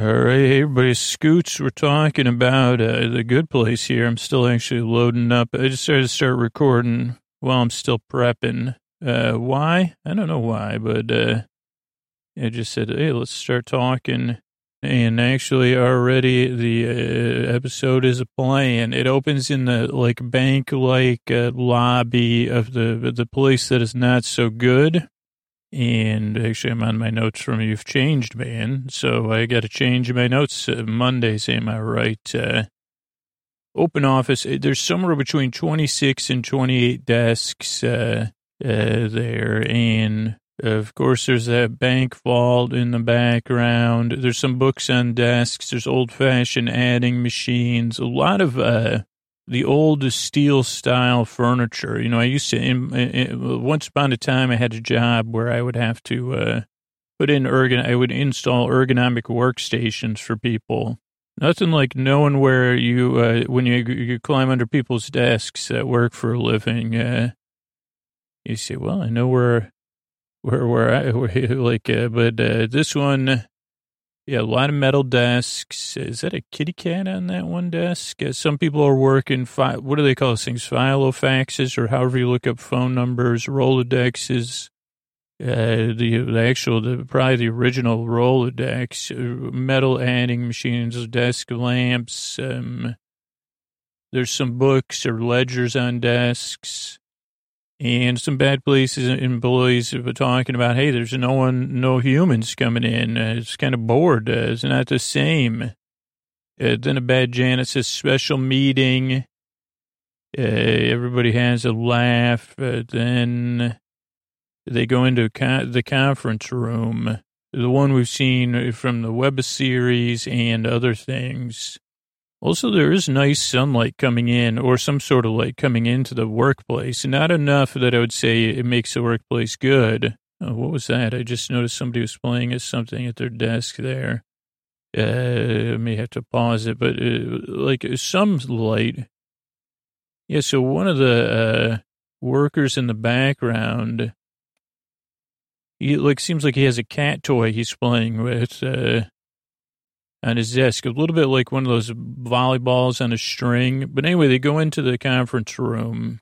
All right, hey, everybody, Scoots. We're talking about uh, the good place here. I'm still actually loading up. I just started to start recording while I'm still prepping. Uh, why? I don't know why, but uh, I just said, hey, let's start talking. And actually, already the uh, episode is playing. It opens in the like bank-like uh, lobby of the the place that is not so good. And actually, I'm on my notes from You've Changed Man. So I got to change my notes uh, Mondays, am I right? Uh, open office. uh, There's somewhere between 26 and 28 desks uh, uh, there. And of course, there's that bank vault in the background. There's some books on desks. There's old fashioned adding machines. A lot of uh, the old steel style furniture. You know, I used to, in, in, once upon a time, I had a job where I would have to uh, put in ergon, I would install ergonomic workstations for people. Nothing like knowing where you, uh, when you, you climb under people's desks at work for a living, uh, you say, well, I know where, where, where I, where, like, uh, but uh, this one, yeah, a lot of metal desks. Is that a kitty cat on that one desk? Uh, some people are working, fi- what do they call those things? Filofaxes or however you look up phone numbers, Rolodexes. Uh, the, the actual, the, probably the original Rolodex, uh, metal adding machines, desk lamps. Um, there's some books or ledgers on desks and some bad and employees were talking about, hey, there's no one, no humans coming in. Uh, it's kind of bored. Uh, it's not the same. Uh, then a bad says special meeting. Uh, everybody has a laugh. Then they go into the conference room, the one we've seen from the web series and other things. Also, there is nice sunlight coming in or some sort of light coming into the workplace. Not enough that I would say it makes the workplace good. Oh, what was that? I just noticed somebody was playing at something at their desk there. Uh, I may have to pause it, but uh, like some light. Yeah, so one of the uh, workers in the background, he like seems like he has a cat toy he's playing with. Uh, on his desk, a little bit like one of those volleyballs on a string. But anyway, they go into the conference room,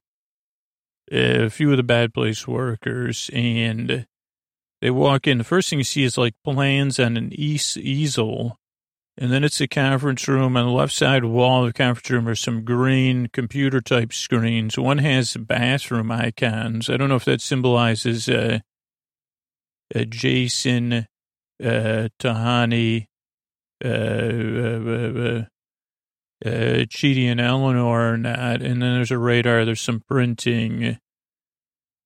a few of the bad place workers, and they walk in. The first thing you see is like plans on an eas- easel. And then it's the conference room. On the left side wall of the conference room are some green computer type screens. One has bathroom icons. I don't know if that symbolizes uh, uh, Jason uh, Tahani uh, uh, uh, uh, Chidi and Eleanor or not. And then there's a radar, there's some printing.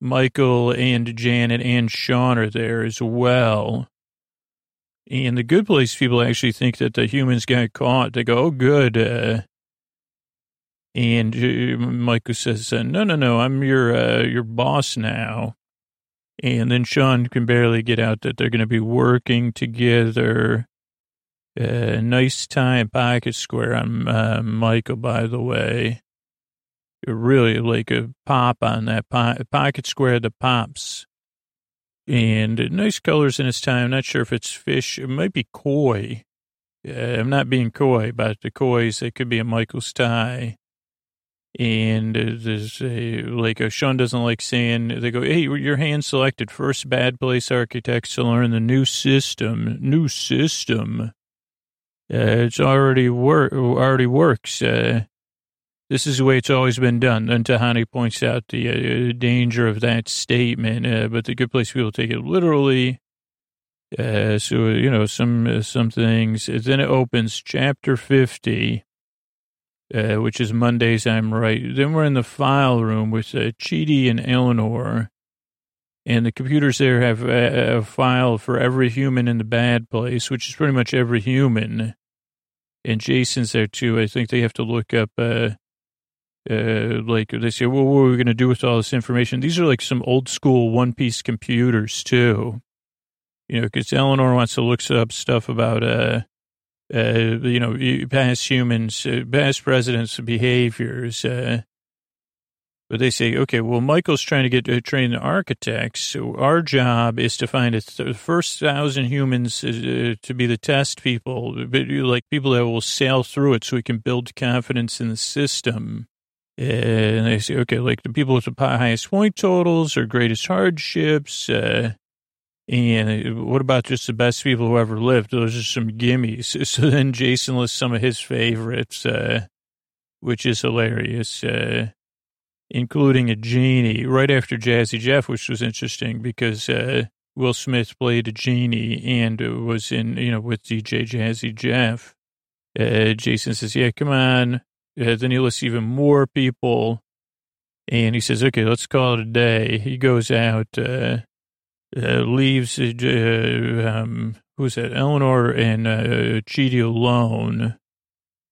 Michael and Janet and Sean are there as well. And the good place people actually think that the humans got caught. They go, oh, good. Uh, and uh, Michael says, uh, no, no, no, I'm your, uh, your boss now. And then Sean can barely get out that they're going to be working together. Uh, nice time pocket square on uh, Michael, by the way. Really like a pop on that po- pocket square that pops. And nice colors in his time. Not sure if it's fish. It might be koi. Uh, I'm not being coy about the kois. It could be a Michael's tie. And there's a, like a Sean doesn't like saying, they go, hey, your hand selected first bad place architects to learn the new system. New system. Uh, it's already work, already works. Uh, this is the way it's always been done. And Tahani points out the uh, danger of that statement, uh, but the good place people take it literally. Uh, so you know some uh, some things. Then it opens chapter fifty, which is Mondays. I'm right. Then we're in the file room with Chidi and Eleanor. And the computers there have a, a, file for every human in the bad place, which is pretty much every human. And Jason's there too. I think they have to look up, uh, uh, like they say, well, what are we going to do with all this information? These are like some old school one piece computers too. You know, because Eleanor wants to look up stuff about, uh, uh, you know, past humans, uh, past presidents' behaviors, uh, they say, okay, well, Michael's trying to get uh, trained architects. So our job is to find the first thousand humans uh, to be the test people, but like people that will sail through it so we can build confidence in the system. And they say, okay, like the people with the highest point totals or greatest hardships. Uh, and uh, what about just the best people who ever lived? Those are some gimmies. So then Jason lists some of his favorites, uh, which is hilarious. Uh, including a genie right after Jazzy Jeff, which was interesting because uh, Will Smith played a genie and was in, you know, with DJ Jazzy Jeff. Uh, Jason says, yeah, come on. Uh, then he lists even more people. And he says, okay, let's call it a day. He goes out, uh, uh, leaves, uh, um, who's that? Eleanor and uh, Chidi alone.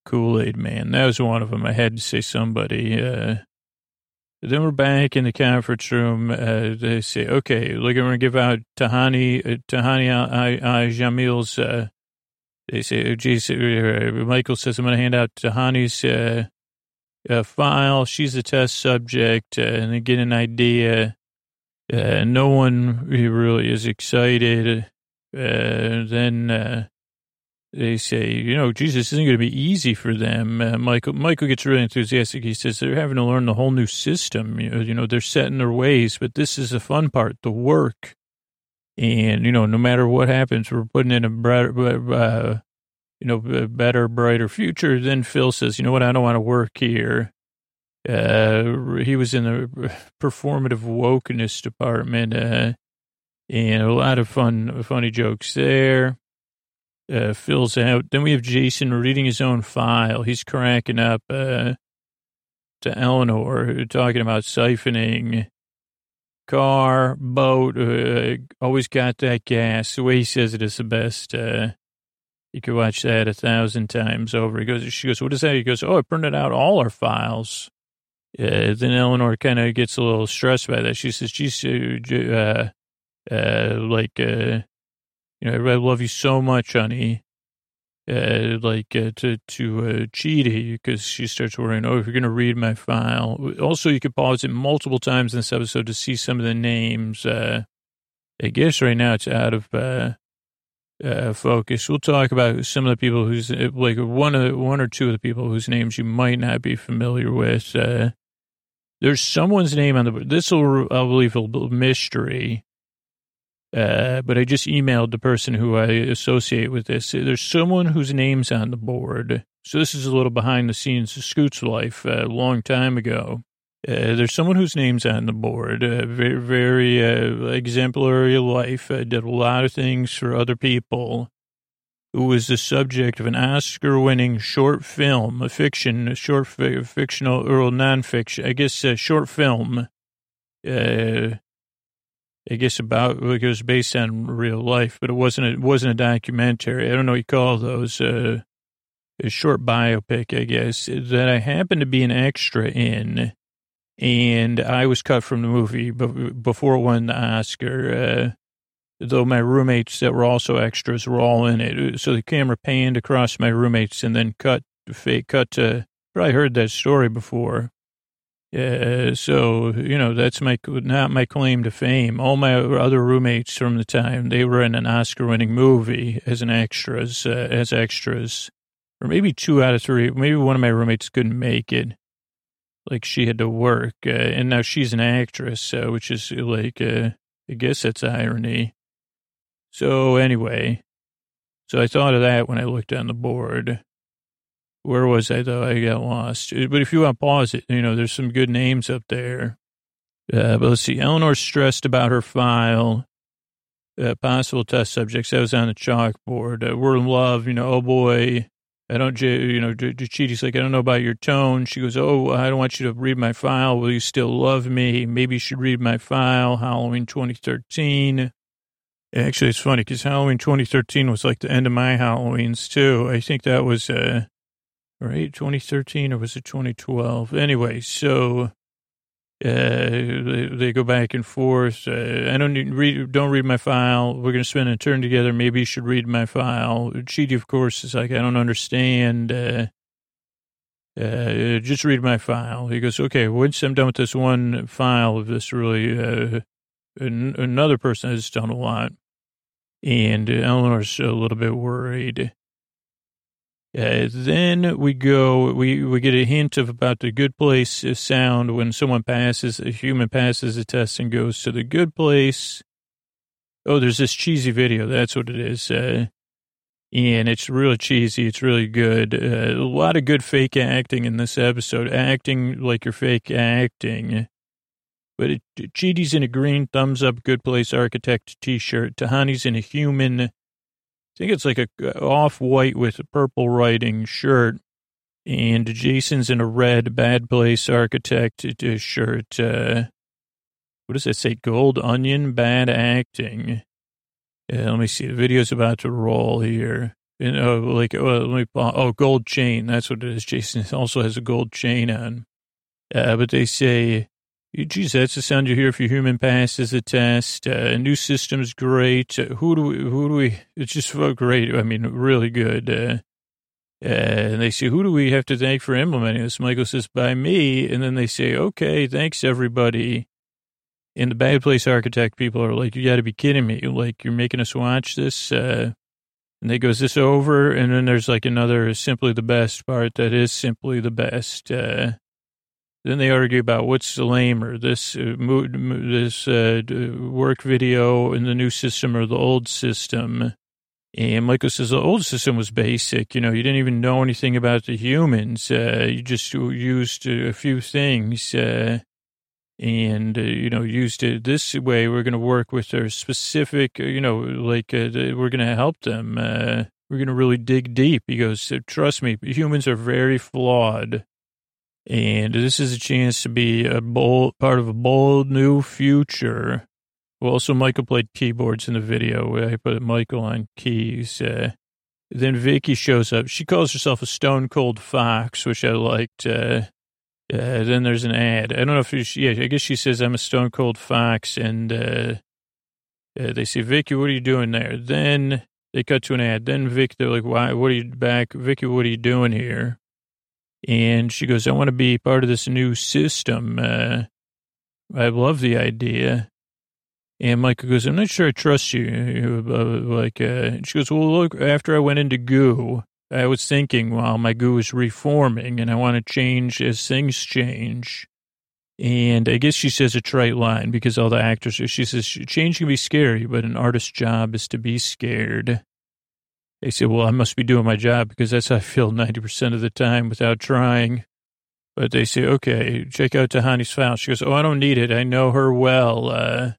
Kool-Aid man. That was one of them. I had to say somebody. Uh, then we're back in the conference room. Uh, they say, okay, look, we're going to give out Tahani, uh, Tahani Jamil's, uh, they say, geez, uh, Michael says, I'm going to hand out Tahani's uh, uh, file. She's a test subject, uh, and they get an idea. Uh, no one really is excited. Uh, then uh, they say, you know, Jesus isn't going to be easy for them. Uh, Michael Michael gets really enthusiastic. He says they're having to learn the whole new system. You know, you know, they're set in their ways, but this is the fun part, the work. And you know, no matter what happens, we're putting in a better, uh, you know, better, brighter future. Then Phil says, you know what, I don't want to work here. Uh, he was in the performative wokeness department, uh, and a lot of fun, funny jokes there uh, fills out. Then we have Jason reading his own file. He's cracking up uh, to Eleanor, talking about siphoning car, boat, uh, always got that gas. The way he says it is the best. Uh, you could watch that a thousand times over. He goes, she goes, what is that? He goes, oh, I printed out all our files. Uh, then Eleanor kind of gets a little stressed by that. She says, geez, uh, uh, like, uh, you know, I love you so much, honey. Uh, like uh, to to uh, Chidi because she starts worrying. Oh, if you're going to read my file, also you could pause it multiple times in this episode to see some of the names. Uh, I guess right now it's out of uh, uh, focus. We'll talk about some of the people who's uh, like one of the, one or two of the people whose names you might not be familiar with. Uh, there's someone's name on the. This will, I believe, a mystery uh, but I just emailed the person who I associate with this. There's someone whose name's on the board. So this is a little behind the scenes of Scoot's life a long time ago. Uh, there's someone whose name's on the board. Uh, very, very uh, exemplary life. Uh, did a lot of things for other people. Who was the subject of an Oscar-winning short film, a fiction, a short fi- fictional or nonfiction, I guess, a short film. Uh, I guess about like it was based on real life, but it wasn't. It wasn't a documentary. I don't know what you call those. Uh, a short biopic, I guess, that I happened to be an extra in, and I was cut from the movie before it won the Oscar. Uh, though my roommates that were also extras were all in it, so the camera panned across my roommates and then cut fake cut to. Probably heard that story before. Uh, so, you know, that's my, not my claim to fame. All my other roommates from the time, they were in an Oscar winning movie as an extras, uh, as extras, or maybe two out of three. Maybe one of my roommates couldn't make it. Like she had to work, uh, and now she's an actress, uh, which is like, uh, I guess that's irony. So anyway, so I thought of that when I looked on the board. Where was I though? I got lost. But if you want to pause it, you know, there's some good names up there. Uh, but let's see. Eleanor's stressed about her file. Uh, possible test subjects. That was on the chalkboard. Uh, we're in love. You know, oh boy. I don't, you know, Chidi's like, I don't know about your tone. She goes, Oh, I don't want you to read my file. Will you still love me? Maybe you should read my file. Halloween 2013. Actually, it's funny because Halloween 2013 was like the end of my Halloweens too. I think that was, uh, right? 2013 or was it 2012? Anyway, so uh, they, they, go back and forth. Uh, I don't read, don't read my file. We're going to spend a turn together. Maybe you should read my file. Chidi, of course, is like, I don't understand. Uh, Uh, just read my file. He goes, okay, once I'm done with this one file of this really, uh, an- another person has done a lot. And Eleanor's a little bit worried. Uh, then we go, we, we get a hint of about the good place sound when someone passes, a human passes a test and goes to the good place. Oh, there's this cheesy video. That's what it is. Uh, and it's really cheesy. It's really good. Uh, a lot of good fake acting in this episode, acting like you're fake acting. But it, Chidi's in a green thumbs up good place architect t-shirt. Tahani's in a human, I think it's like a off white with a purple writing shirt. And Jason's in a red bad place architect shirt. Uh, what does it say? Gold onion bad acting. Yeah, let me see. The video's about to roll here. And, oh, like, oh, let me, oh, gold chain. That's what it is. Jason also has a gold chain on. Uh, but they say, geez, that's the sound you hear if your human passes a test. Uh, new system's great. Uh, who do we, who do we, it's just so great. I mean, really good. Uh, uh, and they say, who do we have to thank for implementing this? Michael says, by me. And then they say, okay, thanks everybody. And the bad place architect people are like, you got to be kidding me. Like, you're making us watch this. Uh, and they goes this over. And then there's like another simply the best part that is simply the best. Then they argue about what's lamer, this uh, this uh, work video in the new system or the old system. And Michael says the old system was basic. You know, you didn't even know anything about the humans. Uh, you just used a few things. Uh, and, uh, you know, used it this way. We're going to work with their specific, uh, you know, like uh, we're going to help them. Uh, we're going to really dig deep. He goes, trust me, humans are very flawed. And this is a chance to be a bold part of a bold new future. Well, also, Michael played keyboards in the video. I put Michael on keys. Uh, then Vicky shows up. She calls herself a stone cold fox, which I liked. Uh, uh, then there's an ad. I don't know if she, yeah, I guess she says I'm a stone cold fox, and uh, uh, they say, Vicky, what are you doing there? Then they cut to an ad. Then Vic, they're like, why? What are you back, Vicky? What are you doing here? And she goes, I want to be part of this new system. Uh, I love the idea. And Michael goes, I'm not sure I trust you. Uh, like, uh, she goes, well, look, after I went into goo, I was thinking while my goo is reforming and I want to change as things change. And I guess she says a trite line because all the actors, she says, change can be scary, but an artist's job is to be scared. They say, well, I must be doing my job because that's how I feel 90% of the time without trying. But they say, okay, check out Tahani's file. She goes, oh, I don't need it. I know her well. Uh,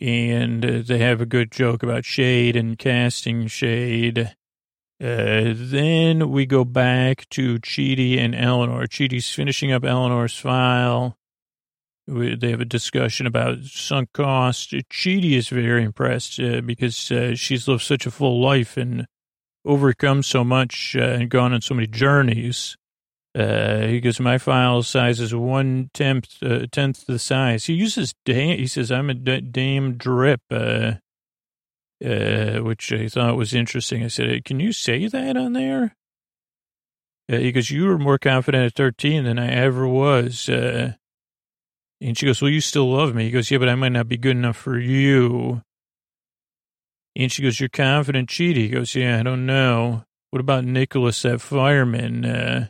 and uh, they have a good joke about shade and casting shade. Uh, then we go back to Chidi and Eleanor. Chidi's finishing up Eleanor's file. They have a discussion about sunk cost. Chidi is very impressed uh, because uh, she's lived such a full life and overcome so much uh, and gone on so many journeys. Uh, he goes, my file size is one tenth, uh, tenth the size. He uses, dame, he says, I'm a damn drip uh, which I thought was interesting. I said, can you say that on there? He goes, you were more confident at 13 than I ever was. And she goes, well, you still love me. He goes, yeah, but I might not be good enough for you. And she goes, you're confident, Chidi. He goes, yeah, I don't know. What about Nicholas, that fireman? Uh,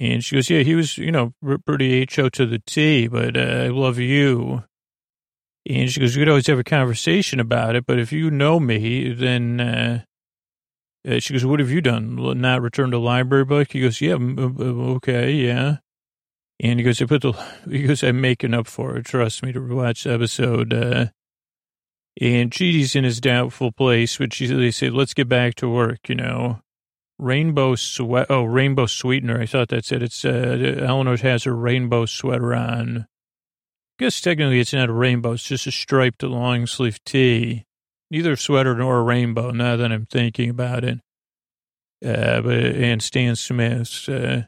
and she goes, yeah, he was, you know, pretty HO to the T, but uh, I love you. And she goes, we could always have a conversation about it, but if you know me, then, uh, uh, she goes, what have you done? Not returned a library book? He goes, yeah, okay, yeah. And he goes, I put the, he goes, I'm making up for it. Trust me to watch the episode. Uh, and Chidi's in his doubtful place, which they say, let's get back to work, you know. Rainbow sweat, oh, rainbow sweetener. I thought that's it. It's, uh, Eleanor has her rainbow sweater on guess technically it's not a rainbow. It's just a striped long sleeve tee. Neither sweater nor a rainbow, now that I'm thinking about it. Uh, but, and Stan Smith, uh,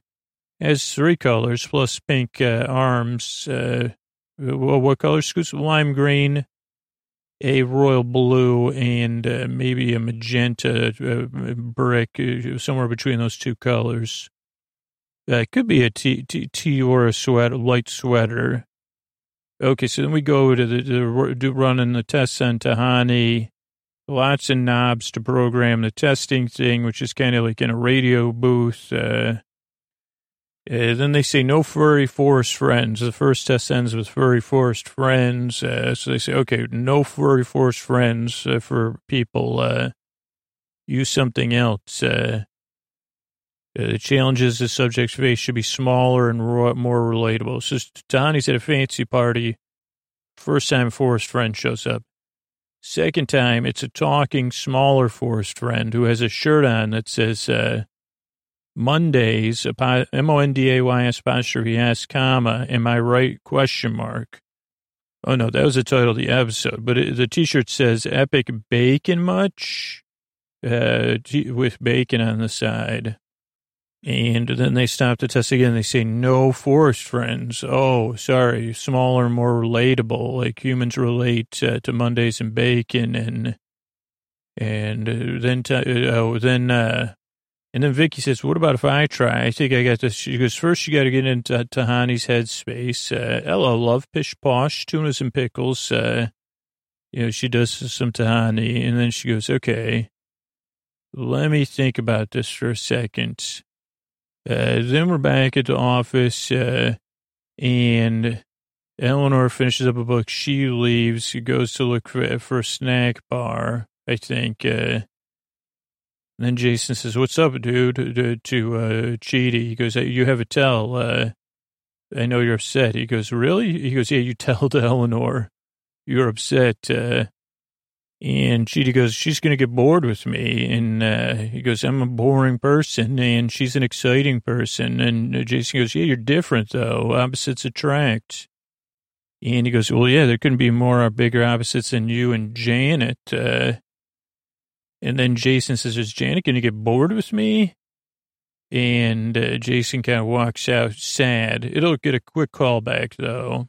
has three colors plus pink, uh, arms. Uh, what color? Lime green, a royal blue, and uh, maybe a magenta uh, brick, uh, somewhere between those two colors. Uh, it could be a a T, T, T or a sweater, light sweater. Okay, so then we go to the, running the tests on Tahani. Lots of knobs to program the testing thing, which is kind of like in a radio booth. Uh, uh, then they say no furry forest friends. The first test ends with furry forest friends. Uh, so they say, okay, no furry forest friends uh, for people. Uh, use something else. Uh, uh, the challenges the subjects face should be smaller and more relatable. So Tahani's at a fancy party. First time forest friend shows up. Second time, it's a talking, smaller forest friend who has a shirt on that says, Mondays, M-O-N-D-A-Y-S apostrophe S, comma, am I right, question mark. Oh, no, that was the title of the episode. But it, the T-shirt says, epic bacon much? Uh, with bacon on the side. And then they stop the test again. They say, no forest friends. Oh, sorry. Smaller, more relatable. Like humans relate uh, to Mondays and bacon. And, and uh, then, t- uh, oh, then, uh, and then Vicky says, what about if I try? I think I got this. She goes, first you got to get into Tahani's headspace. Uh, Ella, love pish posh, tunas and pickles. Uh, you know, she does some Tahani. And then she goes, okay, let me think about this for a second. Uh, then we're back at the office, uh, and Eleanor finishes up a book. She leaves. She goes to look for, for a snack bar, I think. Uh, and then Jason says, what's up, dude, to, to uh, Chidi. He goes, you have a tell. Uh, I know you're upset. He goes, really? He goes, yeah, you tell to Eleanor. You're upset. Uh, and Chidi goes, she's to get bored with me. And uh, he goes, I'm a boring person and she's an exciting person. And Jason goes, yeah, you're different though. Opposites attract. And he goes, well, yeah, there couldn't be more or bigger opposites than you and Janet. Uh, and then Jason says, is Janet going to get bored with me? And uh, Jason kind of walks out sad. It'll get a quick callback though.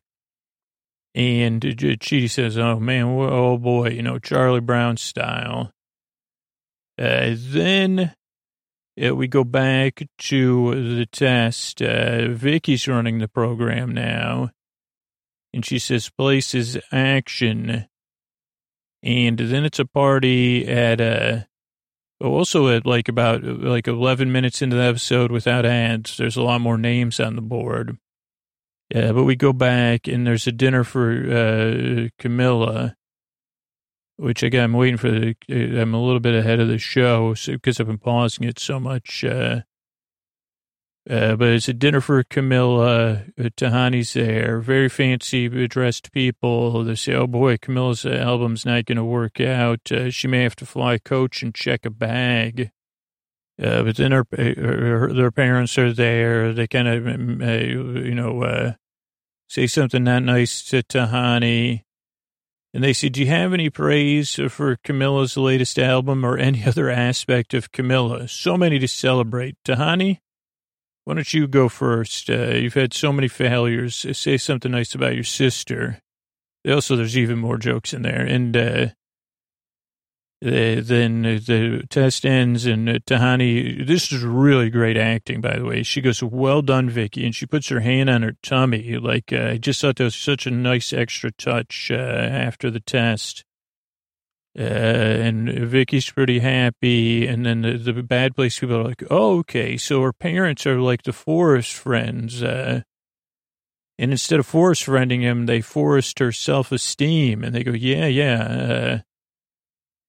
And Chidi says, oh, man, oh, boy, you know, Charlie Brown style. Uh, then uh, we go back to the test. Uh, Vicky's running the program now. And she says, places action. And then it's a party at, uh, also at like about like 11 minutes into the episode without ads. There's a lot more names on the board. Yeah, but we go back and there's a dinner for uh, Camilla, which again I'm waiting for. The, I'm a little bit ahead of the show because so, I've been pausing it so much. Uh, uh, but it's a dinner for Camilla. Uh, Tahani's there, very fancy dressed people. They say, "Oh boy, Camilla's album's not going to work out. Uh, she may have to fly coach and check a bag." Uh, but then her, her, their parents are there. They kind of, uh, you know, uh, say something not nice to Tahani. And they say, do you have any praise for Camilla's latest album or any other aspect of Camilla? So many to celebrate. Tahani, why don't you go first? Uh, you've had so many failures. Say something nice about your sister. Also, there's even more jokes in there. And, uh, then the test ends and uh, Tahani, this is really great acting, by the way. She goes, well done, Vicky. And she puts her hand on her tummy. Like, uh, I just thought that was such a nice extra touch uh, after the test. Uh, and Vicky's pretty happy. And then the, the, bad place people are like, oh, okay. So her parents are like the forest friends. Uh, and instead of forest friending him, they forced her self esteem. And they go, yeah, yeah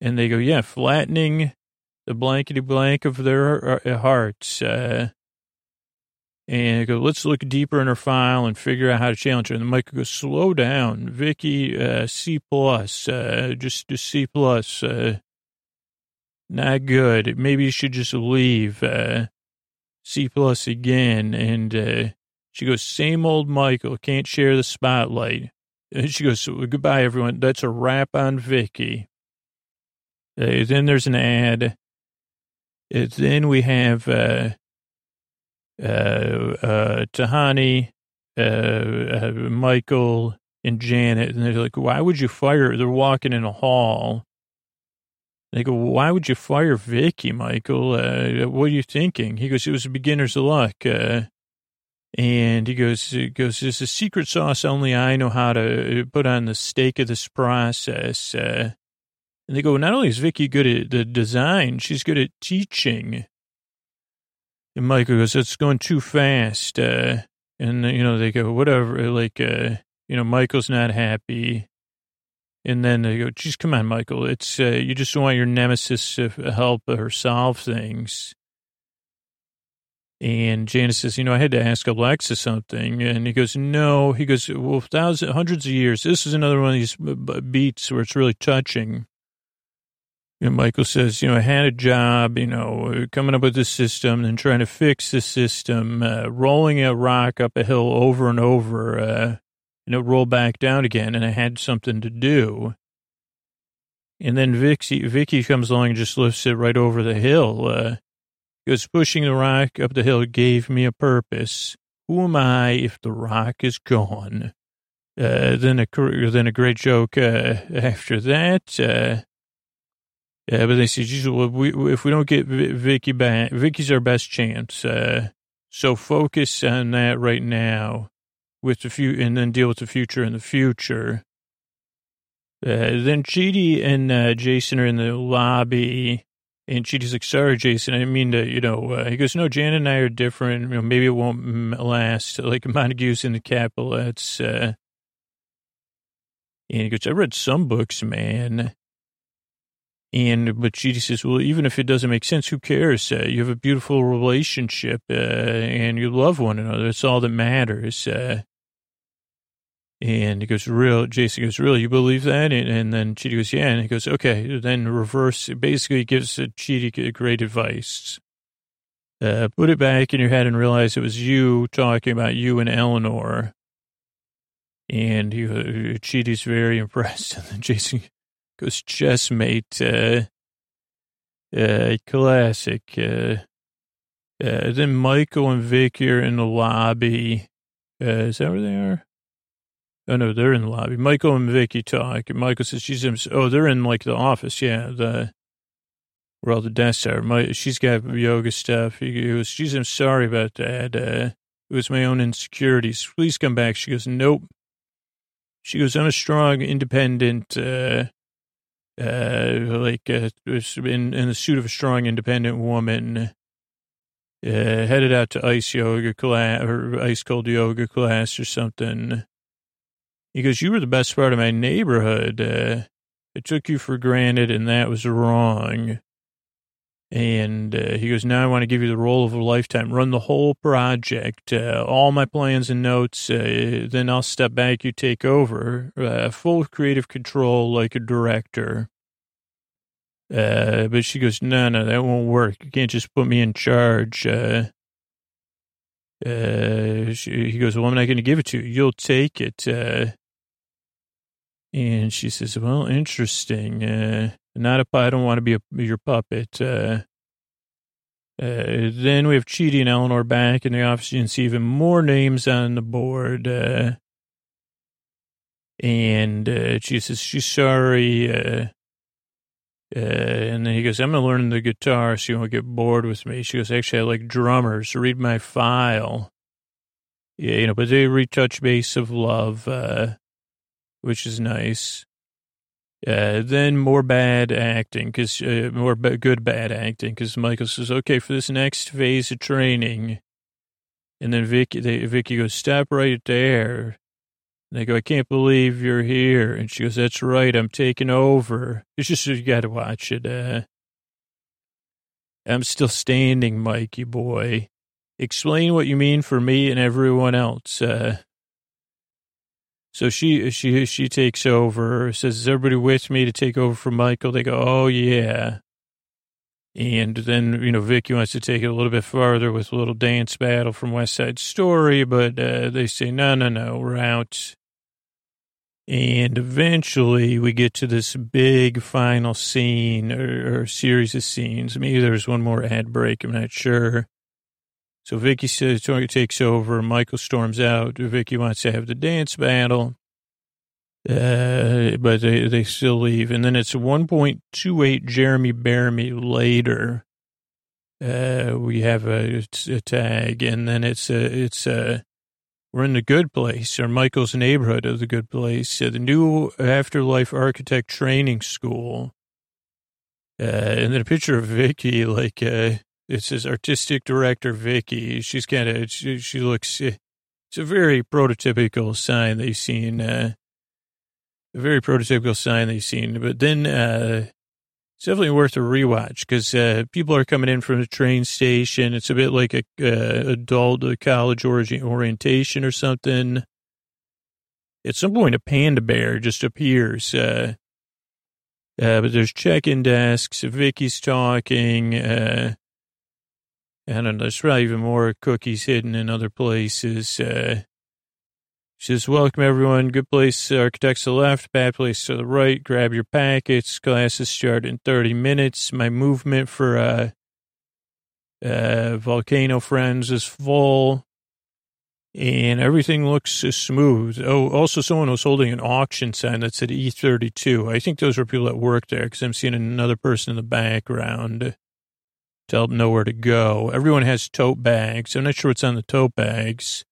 and they go, yeah, flattening the blankety blank of their uh, hearts. Uh, and go, let's look deeper in her file and figure out how to challenge her. And the Michael goes, slow down, Vicky, uh, C plus, uh, just, just C plus, uh, not good. Maybe you should just leave, uh, C plus again. And, uh, she goes, same old Michael, can't share the spotlight. And she goes, goodbye, everyone. That's a wrap on Vicky. Uh, then there's an ad. Then we have Tahani, uh, Michael, and Janet. And they're like, why would you fire? They're walking in a hall. They go, why would you fire Vicky, Michael? Uh, what are you thinking? He goes, it was a beginner's luck. Uh, and he goes, he goes, there's a secret sauce only I know how to put on the steak of this process. Uh, and they go, not only is Vicky good at the design, she's good at teaching. And Michael goes, it's going too fast. Uh, and, you know, they go, whatever, like, uh, you know, Michael's not happy. And then they go, geez, come on, Michael. It's, uh, you just want your nemesis to help her solve things. And Janice says, you know, I had to ask Alexa something. And he goes, no. He goes, well, thousands, hundreds of years. This is another one of these beats where it's really touching. And Michael says, you know, I had a job, you know, coming up with the system and trying to fix the system, uh, rolling a rock up a hill over and over, uh, and it rolled back down again. And I had something to do. And then Vicky, Vicky comes along and just lifts it right over the hill. Uh, because pushing the rock up the hill gave me a purpose. Who am I if the rock is gone? Uh, then a then a great joke uh, after that. Uh, yeah, but they say, "Jesus, well, if we, if we don't get Vicky back, Vicky's our best chance. Uh, so focus on that right now, with the few, and then deal with the future in the future." Uh, then Chidi and uh, Jason are in the lobby and she's like, sorry, Jason, I didn't mean to, you know, uh, he goes, no, Jan and I are different. You know, maybe it won't last like Montague's in the Capulets. Uh, and he goes, I read some books, man. And, but she says, well, even if it doesn't make sense, who cares? Uh, you have a beautiful relationship, uh, and you love one another. That's all that matters. Uh, and he goes, real, Jason goes, really, you believe that? And, and then Chidi goes, yeah. And he goes, okay. Then reverse, basically gives Chidi great advice. Uh, put it back in your head and realize it was you talking about you and Eleanor. And he, uh, Chidi's very impressed. And then Jason goes, chess mate, uh, uh, classic. Uh, uh, then Michael and Vicky are in the lobby. Uh, is that where they are? Oh no, they're in the lobby. Michael and Vicky talk. And Michael says she's in. Oh, they're in like the office. Yeah, the where all the desks are. My, she's got yoga stuff. He goes, she's. I'm sorry about that. Uh, it was my own insecurities. Please come back. She goes, nope. She goes, I'm a strong, independent, uh, uh, like, uh, in, in the suit of a strong, independent woman, uh, headed out to ice yoga class or ice cold yoga class or something. He goes, you were the best part of my neighborhood. Uh, I took you for granted and that was wrong. And uh, he goes, now I want to give you the role of a lifetime. Run the whole project, uh, all my plans and notes. Uh, then I'll step back, you take over. Uh, full creative control like a director. Uh, but she goes, no, no, that won't work. You can't just put me in charge. Uh, she, he goes, well, I'm not going to give it to you. You'll take it. And she says, well, interesting. Not a, I don't want to be a, your puppet. Uh, uh, then we have Chidi and Eleanor back in the office. You can see even more names on the board. Uh, and uh, she says she's sorry. Uh, uh, and then he goes, I'm going to learn the guitar so you won't get bored with me. She goes, actually, I like drummers. Read my file. Yeah, you know, but they retouch base of love. Uh, which is nice. Uh, then more bad acting, because uh, more b- good bad acting, because Michael says, "Okay, for this next phase of training," and then Vicky, they, Vicky goes, "Stop right there." And they go, "I can't believe you're here," and she goes, "That's right, I'm taking over." It's just you got to watch it. Uh, I'm still standing, Mikey boy. Explain what you mean for me and everyone else. Uh, so she she she takes over. Says, "Is everybody with me to take over for Michael?" They go, "Oh yeah." And then you know Vicky wants to take it a little bit farther with a little dance battle from West Side Story, but uh, they say, "No, no, no, we're out." And eventually we get to this big final scene or, or series of scenes. Maybe there's one more ad break. I'm not sure. So Vicky says, takes over. Michael storms out. Vicky wants to have the dance battle. Uh, but they, they still leave. And then it's 1.28 Jeremy Bearimy later. uh, we have a, a tag, and then it's a, it's a, we're in the good place, or Michael's neighborhood of the good place, uh, the new Afterlife Architect Training School. Uh, and then a picture of Vicky, like, uh, it says artistic director Vicky. She's kind of, she, she looks, uh, it's a very prototypical sign that you've seen, uh, a very prototypical sign that you've seen. But then, uh, it's definitely worth a rewatch because uh, people are coming in from the train station. It's a bit like a uh, adult college orientation or something. At some point, a panda bear just appears. Uh, uh, but there's check-in desks. Vicky's talking. Uh, I don't know. There's probably even more cookies hidden in other places. Uh, says, welcome everyone. Good place. Architects to the left, bad place to the right. Grab your packets. Classes start in 30 minutes. My movement for, uh, uh, Volcano Friends is full and everything looks smooth. Oh, also someone was holding an auction sign that said E32. I think those were people that work there because I'm seeing another person in the background to know to go. Everyone has tote bags. I'm not sure what's on the tote bags.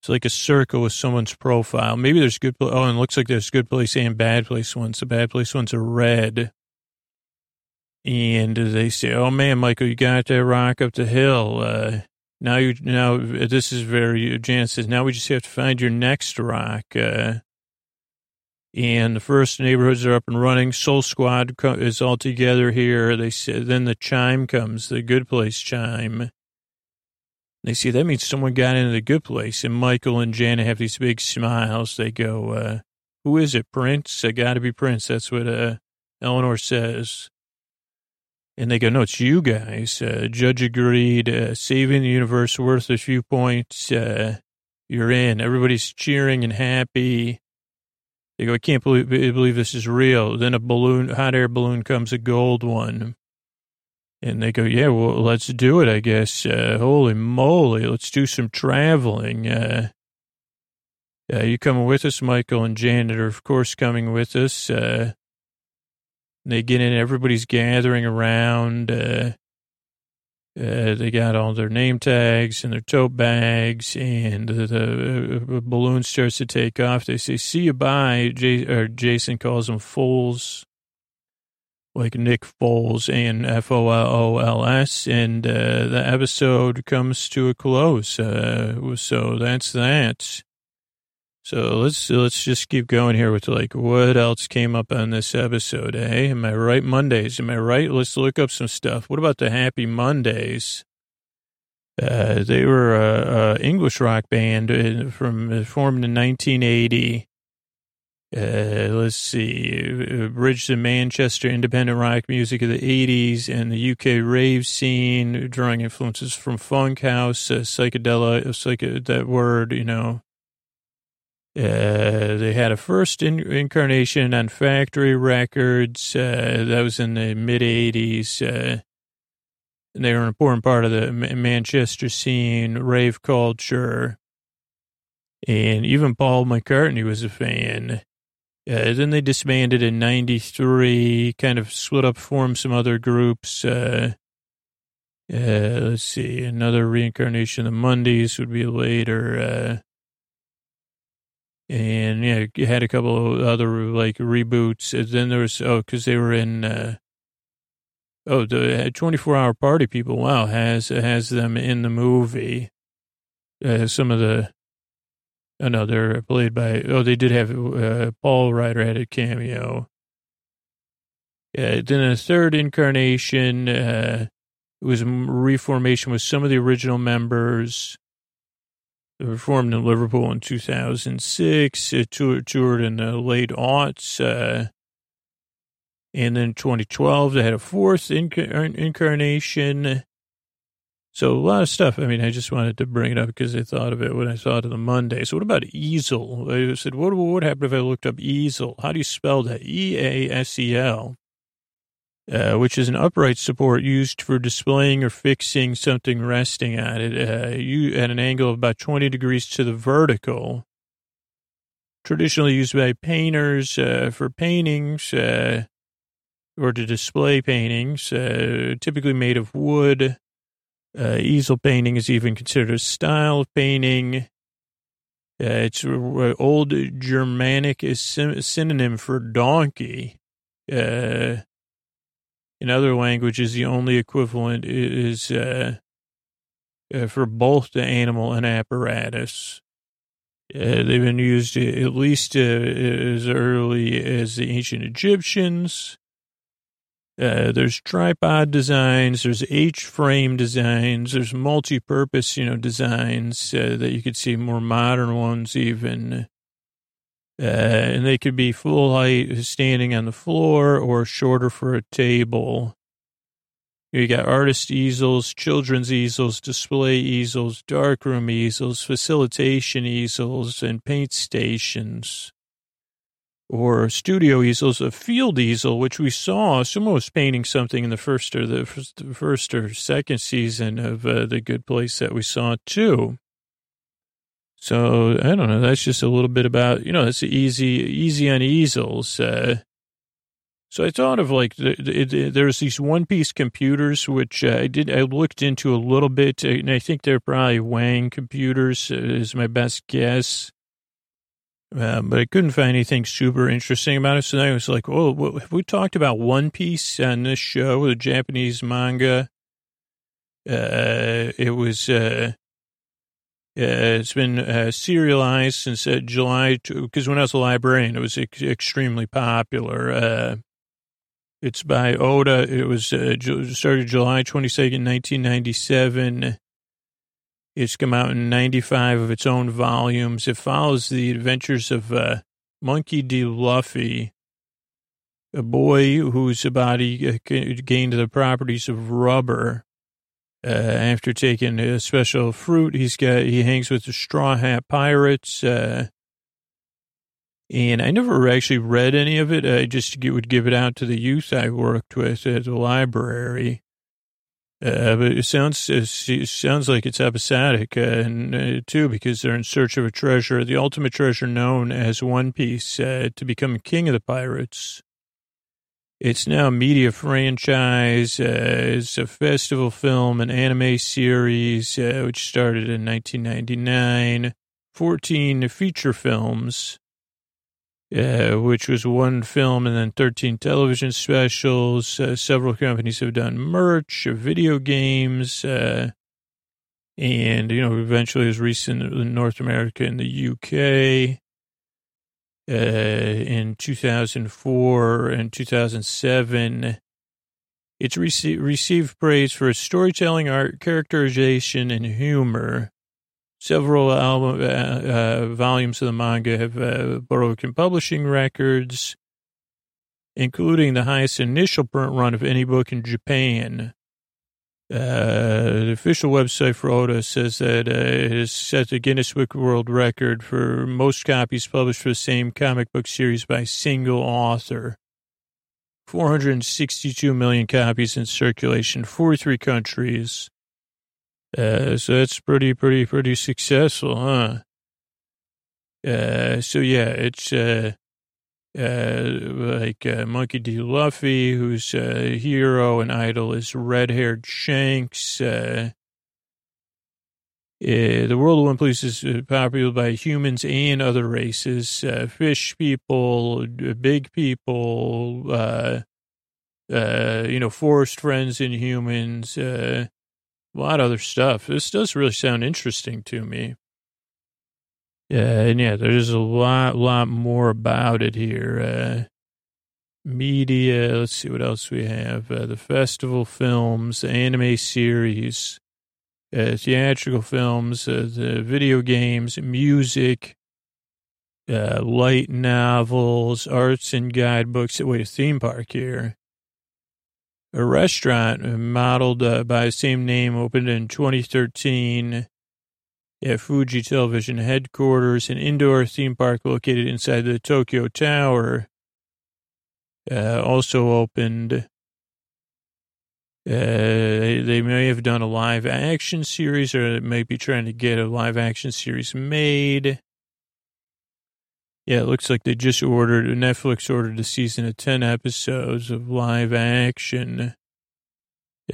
It's like a circle with someone's profile. Maybe there's good. Oh, and it looks like there's good place and bad place ones. The bad place ones are red. And they say, "Oh man, Michael, you got to rock up the hill." Uh, now you now this is very Jan says. Now we just have to find your next rock. Uh, and the first neighborhoods are up and running. Soul Squad is all together here. They say then the chime comes, the good place chime they see that means someone got into the good place. And Michael and Janet have these big smiles. They go, uh, who is it, Prince? I got to be Prince. That's what uh, Eleanor says. And they go, no, it's you guys. Uh, judge agreed. Uh, saving the universe worth a few points. Uh, you're in. Everybody's cheering and happy. They go, I can't believe, believe this is real. Then a balloon, hot air balloon comes, a gold one. And they go, yeah, well, let's do it, I guess. Uh, holy moly, let's do some traveling. Uh, uh, you coming with us, Michael and Janet are, of course, coming with us. Uh, they get in, everybody's gathering around. Uh, uh, they got all their name tags and their tote bags, and the, the uh, balloon starts to take off. They say, see you bye. J- or Jason calls them fools like Nick Foles and F O L O L S, and uh, the episode comes to a close. Uh, so that's that. So let's let's just keep going here with like what else came up on this episode, eh? Am I right? Mondays, am I right? Let's look up some stuff. What about the Happy Mondays? Uh, they were a, a English rock band uh, from uh, formed in 1980 uh, let's see, bridge to Manchester independent rock music of the 80s and the UK rave scene, drawing influences from funk house, uh, psychedelic, uh, psych- that word, you know. Uh, they had a first in- incarnation on Factory Records. Uh, that was in the mid 80s. Uh, they were an important part of the Manchester scene, rave culture. And even Paul McCartney was a fan. Uh, then they disbanded in 93, kind of split up, formed some other groups. Uh, uh, let's see, another reincarnation of the Mondays would be later. Uh, and yeah, you had a couple of other like reboots. And then there was, oh, because they were in, uh, oh, the 24 hour party people. Wow, has, has them in the movie. Uh, some of the, Oh, no, they're played by, oh, they did have, uh, Paul Ryder had a cameo. Uh, then a third incarnation, uh, it was a reformation with some of the original members. Were in Liverpool in 2006, it toured, toured in the late aughts. Uh, and then 2012, they had a fourth inc- incarnation. So a lot of stuff. I mean, I just wanted to bring it up because I thought of it when I thought of the Monday. So what about easel? I said, what would happen if I looked up easel? How do you spell that? E-A-S-E-L, uh, which is an upright support used for displaying or fixing something resting on it. Uh, you at an angle of about 20 degrees to the vertical. Traditionally used by painters uh, for paintings. Uh, or to display paintings, uh, typically made of wood. Easel painting is even considered a style of painting. Uh, it's old Germanic synonym for donkey. Uh, in other languages, the only equivalent is uh, uh, for both the animal and apparatus. Uh, they've been used at least uh, as early as the ancient Egyptians. Uh, there's tripod designs, there's H-frame designs, there's multi-purpose, you know, designs uh, that you could see more modern ones even. Uh, and they could be full height, standing on the floor, or shorter for a table. You got artist easels, children's easels, display easels, darkroom easels, facilitation easels, and paint stations. Or studio easels, a field easel, which we saw. Someone was painting something in the first or the first or second season of uh, The Good Place that we saw too. So I don't know. That's just a little bit about you know. It's easy, easy on easels. Uh, so I thought of like the, the, there's these one piece computers which uh, I did I looked into a little bit and I think they're probably Wang computers uh, is my best guess. Um, but I couldn't find anything super interesting about it. So I was like, "Oh, well, have we talked about One Piece on this show, the Japanese manga?" Uh, it was uh, uh, it's been uh, serialized since uh, July, because when I was a librarian, it was ex- extremely popular. Uh, it's by Oda. It was uh, started July 22nd, 1997. It's come out in 95 of its own volumes. It follows the adventures of uh, Monkey D. Luffy, a boy whose body gained the properties of rubber. Uh, after taking a special fruit, he's got he hangs with the Straw Hat Pirates. Uh, and I never actually read any of it. I just would give it out to the youth I worked with at the library. Uh, but it sounds it sounds like it's episodic, uh, and uh, too because they're in search of a treasure, the ultimate treasure known as One Piece, uh, to become king of the pirates. It's now a media franchise. Uh, it's a festival film, an anime series, uh, which started in 1999. 14 feature films uh, which was one film and then 13 television specials. Uh, several companies have done merch, video games, uh, and, you know, eventually was recent in North America and the UK. Uh, in 2004 and 2007, it's rece- received praise for its storytelling, art, characterization, and humor. Several album, uh, uh, volumes of the manga have uh, broken publishing records, including the highest initial print run of any book in Japan. Uh, the official website for Oda says that uh, it has set the Guinness Book World Record for most copies published for the same comic book series by a single author. 462 million copies in circulation, 43 countries. Uh, so that's pretty, pretty, pretty successful, huh? Uh, so yeah, it's, uh, uh, like, uh, Monkey D. Luffy, whose, uh, hero and idol is red-haired Shanks, uh, uh, the world of One Piece is uh, populated by humans and other races, uh, fish people, big people, uh, uh, you know, forest friends and humans, uh, a lot of other stuff. This does really sound interesting to me. Yeah, and yeah, there's a lot, lot more about it here. Uh, media, let's see what else we have. Uh, the festival films, anime series, uh, theatrical films, uh, the video games, music, uh, light novels, arts and guidebooks. Wait, a theme park here. A restaurant modeled uh, by the same name opened in 2013 at Fuji Television headquarters, an indoor theme park located inside the Tokyo Tower. Uh, also opened. Uh, they may have done a live action series or may be trying to get a live action series made. Yeah, it looks like they just ordered, Netflix ordered a season of 10 episodes of live action.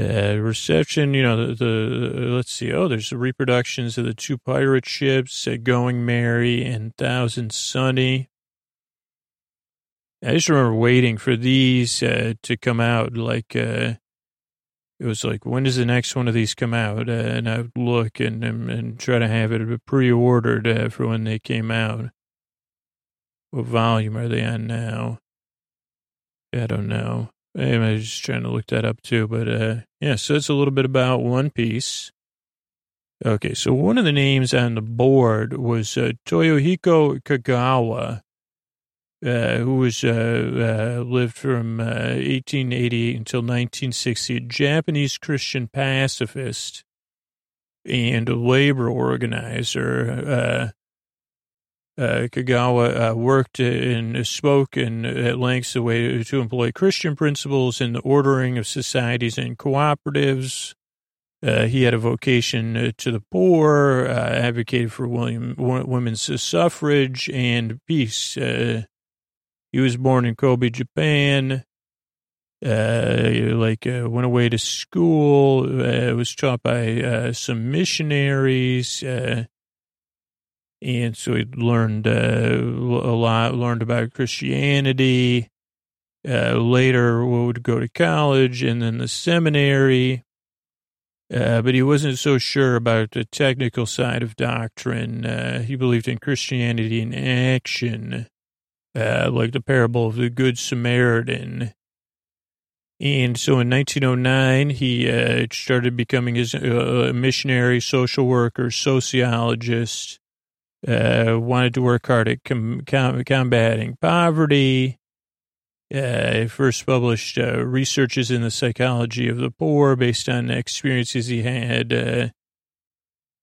Uh, reception, you know, the, the, let's see, oh, there's the reproductions of the two pirate ships, uh, Going Merry and Thousand Sunny. I just remember waiting for these uh, to come out. Like, uh, it was like, when does the next one of these come out? Uh, and I would look and, and, and try to have it pre-ordered uh, for when they came out. What volume are they on now? I don't know. I was just trying to look that up too. But uh, yeah, so it's a little bit about One Piece. Okay, so one of the names on the board was uh, Toyohiko Kagawa, uh, who was uh, uh lived from 1888 uh, until 1960, a Japanese Christian pacifist and a labor organizer. Uh, uh, Kagawa uh, worked and spoke in, at length the way to employ Christian principles in the ordering of societies and cooperatives. Uh, he had a vocation uh, to the poor, uh, advocated for William, women's suffrage and peace. Uh, he was born in Kobe, Japan. like went away to school. was taught by some missionaries and so he learned uh, a lot, learned about Christianity. Uh, later, would go to college and then the seminary. Uh, but he wasn't so sure about the technical side of doctrine. Uh, he believed in Christianity in action, uh, like the parable of the Good Samaritan. And so in 1909, he uh, started becoming his, a missionary, social worker, sociologist uh, wanted to work hard at com- com- combating poverty. Uh, first published uh, researches in the psychology of the poor based on experiences he had uh,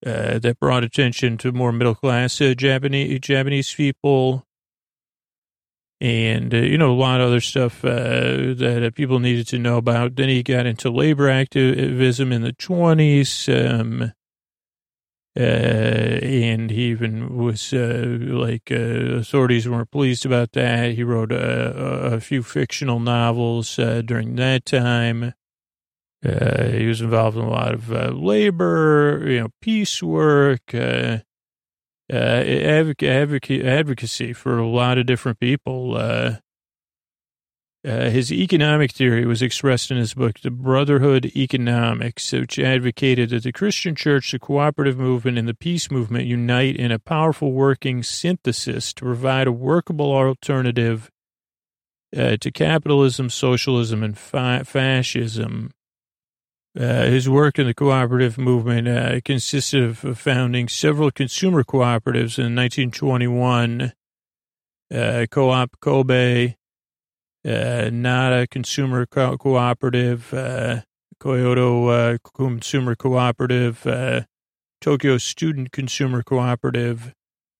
uh that brought attention to more middle class uh, Japanese Japanese people, and you know a lot of other stuff that people needed to know about. Then he got into labor activism in the twenties. Um, uh, and he even was uh, like uh, authorities weren't pleased about that. He wrote a, a few fictional novels uh, during that time. Uh, he was involved in a lot of labor, you know, peace work, advocacy for a lot of different people. Uh, his economic theory was expressed in his book, The Brotherhood Economics, which advocated that the Christian church, the cooperative movement, and the peace movement unite in a powerful working synthesis to provide a workable alternative uh, to capitalism, socialism, and fa- fascism. Uh, his work in the cooperative movement uh, consisted of founding several consumer cooperatives in 1921, uh, Co-op Kobe, uh, a Consumer Co- Cooperative, uh, Kyoto uh, Consumer Cooperative, uh, Tokyo Student Consumer Cooperative.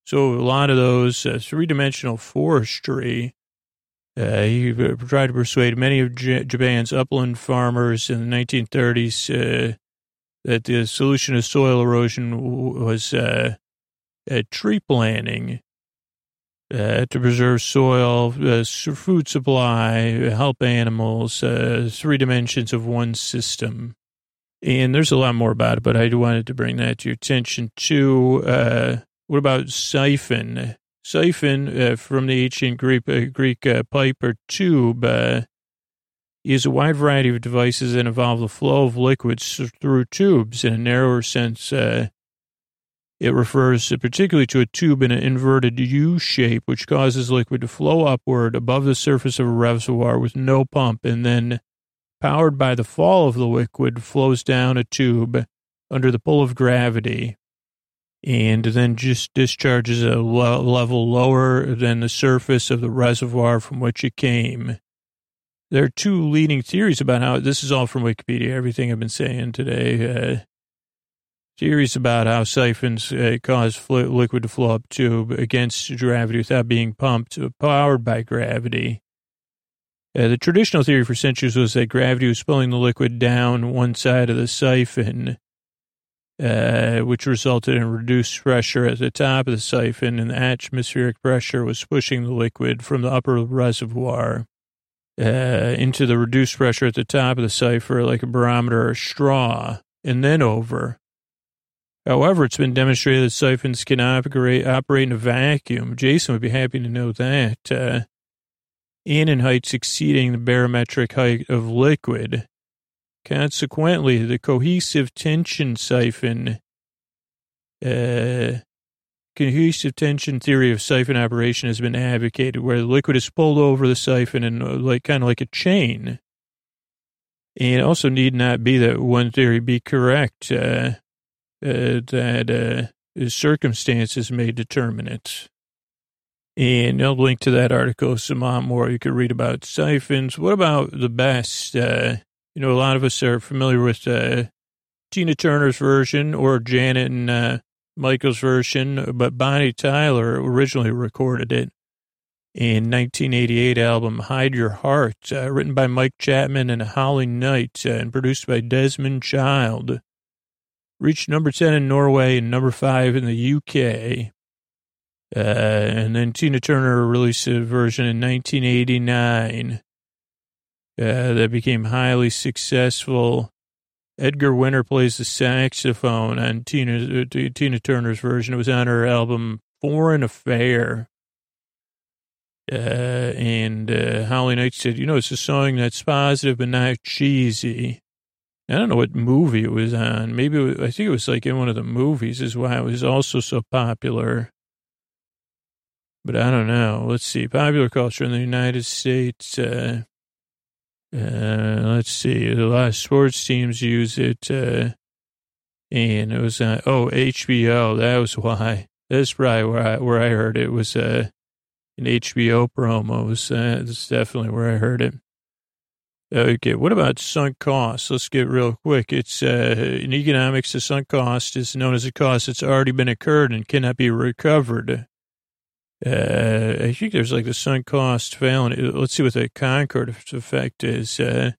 So a lot of those uh, three-dimensional forestry. Uh, he tried to persuade many of J- Japan's upland farmers in the 1930s uh, that the solution to soil erosion was tree planting uh, to preserve soil, uh, food supply, help animals, uh, three dimensions of one system. And there's a lot more about it, but I wanted to bring that to your attention too. Uh, what about siphon? Siphon uh, from the ancient Greek, uh, Greek pipe or tube is a wide variety of devices that involve the flow of liquids through tubes in a narrower sense it refers particularly to a tube in an inverted U shape, which causes liquid to flow upward above the surface of a reservoir with no pump, and then, powered by the fall of the liquid, flows down a tube under the pull of gravity, and then just discharges at a level lower than the surface of the reservoir from which it came. There are two leading theories about how this is all from Wikipedia. Everything I've been saying today. Uh, Theories about how siphons uh, cause fl- liquid to flow up tube against gravity without being pumped, uh, powered by gravity. Uh, the traditional theory for centuries was that gravity was pulling the liquid down one side of the siphon. uh, which resulted in reduced pressure at the top of the siphon, and the atmospheric pressure was pushing the liquid from the upper reservoir uh, into the reduced pressure at the top of the siphon, like a barometer or a straw, and then over. However, it's been demonstrated that siphons can operate, operate in a vacuum. Jason would be happy to know that. Uh, and in heights exceeding the barometric height of liquid. Consequently, the cohesive tension siphon, uh, cohesive tension theory of siphon operation has been advocated, where the liquid is pulled over the siphon and uh, like kind of like a chain. And it also need not be that one theory be correct, uh, uh, that uh, circumstances may determine it. And I'll link to that article some more. You could read about siphons. What about the best? Uh, you know, a lot of us are familiar with uh, Tina Turner's version or Janet and uh, Michael's version, but Bonnie Tyler originally recorded it in 1988 album Hide Your Heart, uh, written by Mike Chapman and Holly Knight uh, and produced by Desmond Child. Reached number 10 in Norway and number 5 in the UK. Uh, and then Tina Turner released a version in 1989 uh, that became highly successful. Edgar Winter plays the saxophone on Tina, uh, Tina Turner's version. It was on her album Foreign Affair. Uh, and uh, Holly Knight said, you know, it's a song that's positive but not cheesy. I don't know what movie it was on. Maybe was, I think it was like in one of the movies is why it was also so popular. But I don't know. Let's see. Popular culture in the United States. Uh, uh, let's see. A lot of sports teams use it. Uh, and it was, uh, oh, HBO. That was why. That's probably where I, where I heard it, it was uh, an HBO promo. Was, uh, that's definitely where I heard it. Okay, what about sunk costs? Let's get real quick. It's uh, in economics, the sunk cost is known as a cost that's already been incurred and cannot be recovered. Uh, I think there's like the sunk cost fallacy. Let's see what the Concorde effect is. Uh,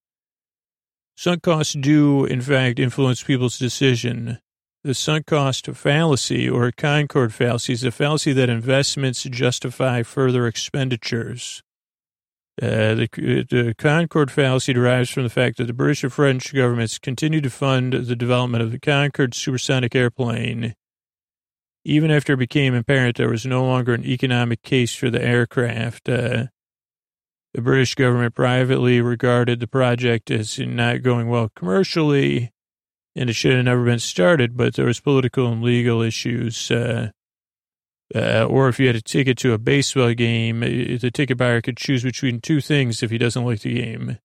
sunk costs do, in fact, influence people's decision. The sunk cost fallacy or Concorde fallacy is a fallacy that investments justify further expenditures. Uh, the, the Concorde fallacy derives from the fact that the British and French governments continued to fund the development of the Concorde supersonic airplane even after it became apparent there was no longer an economic case for the aircraft. Uh, the British government privately regarded the project as not going well commercially, and it should have never been started, but there was political and legal issues. Uh, uh, or if you had a ticket to a baseball game, the ticket buyer could choose between two things if he doesn't like the game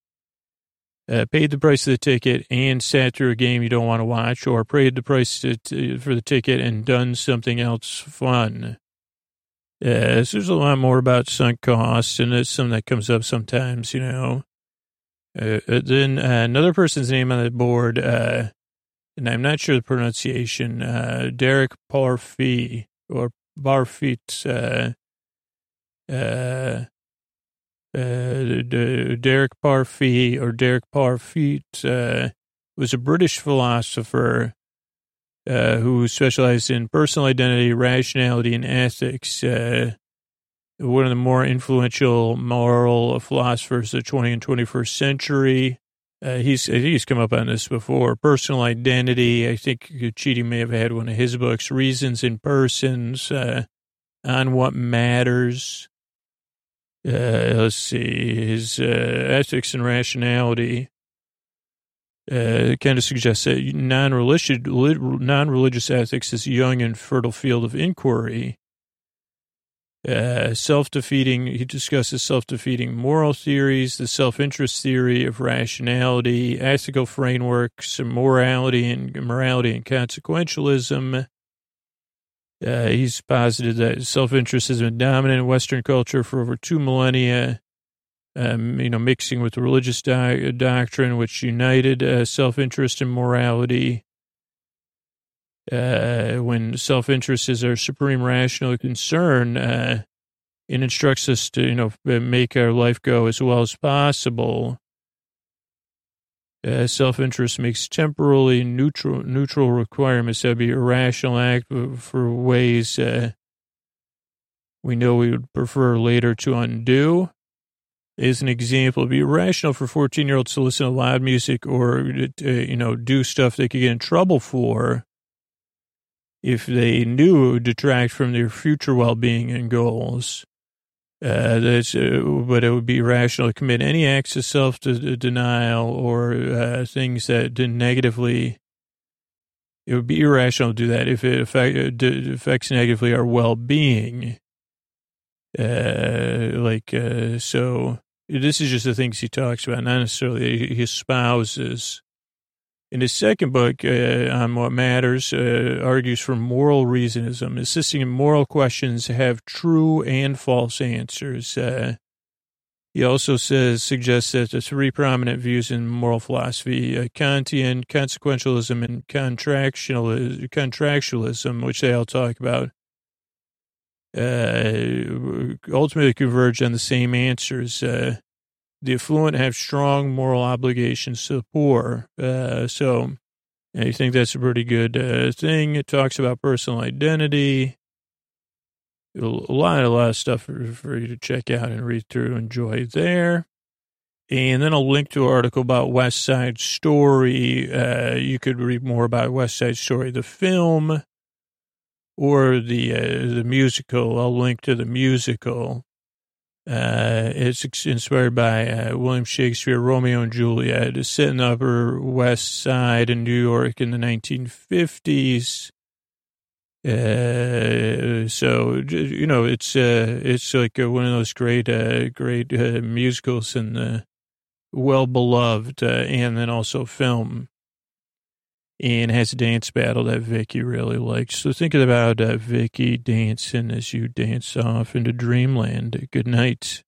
uh, paid the price of the ticket and sat through a game you don't want to watch, or paid the price for the ticket and done something else fun. Uh, so there's a lot more about sunk costs, and it's something that comes up sometimes, you know. Uh, uh then uh, another person's name on the board, uh, and I'm not sure the pronunciation, uh, Derek Parfit, or Barfit, uh, uh, uh, Derek Parfit or Derek Parfit uh, was a British philosopher uh, who specialized in personal identity, rationality, and ethics. One of the more influential moral philosophers of the 20th and 21st century. Uh, he's, he's come up on this before. Personal identity. I think Chidi may have had one of his books, Reasons and Persons, uh, on what matters. Uh, let's see, his uh, ethics and rationality uh, kind of suggests that non-religious, non-religious ethics is a young and fertile field of inquiry. Uh, self-defeating, he discusses self-defeating moral theories, the self-interest theory of rationality, ethical frameworks, morality and morality and consequentialism, uh, he's posited that self-interest has been dominant in Western culture for over two millennia, um, you know, mixing with religious di- doctrine, which united uh, self-interest and morality. Uh, when self-interest is our supreme rational concern, uh, it instructs us to, you know, make our life go as well as possible. Uh, self-interest makes temporally neutral neutral requirements that be irrational act for ways uh, we know we would prefer later to undo. As an example, it'd be irrational for 14-year-olds to listen to loud music or, uh, you know, do stuff they could get in trouble for if they knew it would detract from their future well-being and goals. Uh, that's, uh, but it would be rational to commit any acts of self denial or uh, things that negatively. It would be irrational to do that if it affect, uh, affects negatively our well-being. Uh, like uh, so, this is just the things he talks about, not necessarily his spouses. In his second book, uh, on what matters, uh, argues for moral reasonism, insisting that moral questions have true and false answers. Uh, he also says suggests that the three prominent views in moral philosophy: uh, Kantian consequentialism and contractualism, contractualism, which they all talk about, uh, ultimately converge on the same answers. The affluent have strong moral obligations to the poor. Uh, so I think that's a pretty good uh, thing. It talks about personal identity. A lot, a lot of stuff for, for you to check out and read through, enjoy there. And then I'll link to an article about West Side Story. Uh, you could read more about West Side Story, the film, or the uh, the musical. I'll link to the musical. Uh, it's inspired by uh, William Shakespeare, Romeo and Juliet. It's set in the Upper West Side in New York in the 1950s. Uh, so you know, it's uh, it's like uh, one of those great, uh, great musicals and well beloved, and then also film and has a dance battle that Vikki really likes. So think about uh, Vikki dancing as you dance off into dreamland. Good night.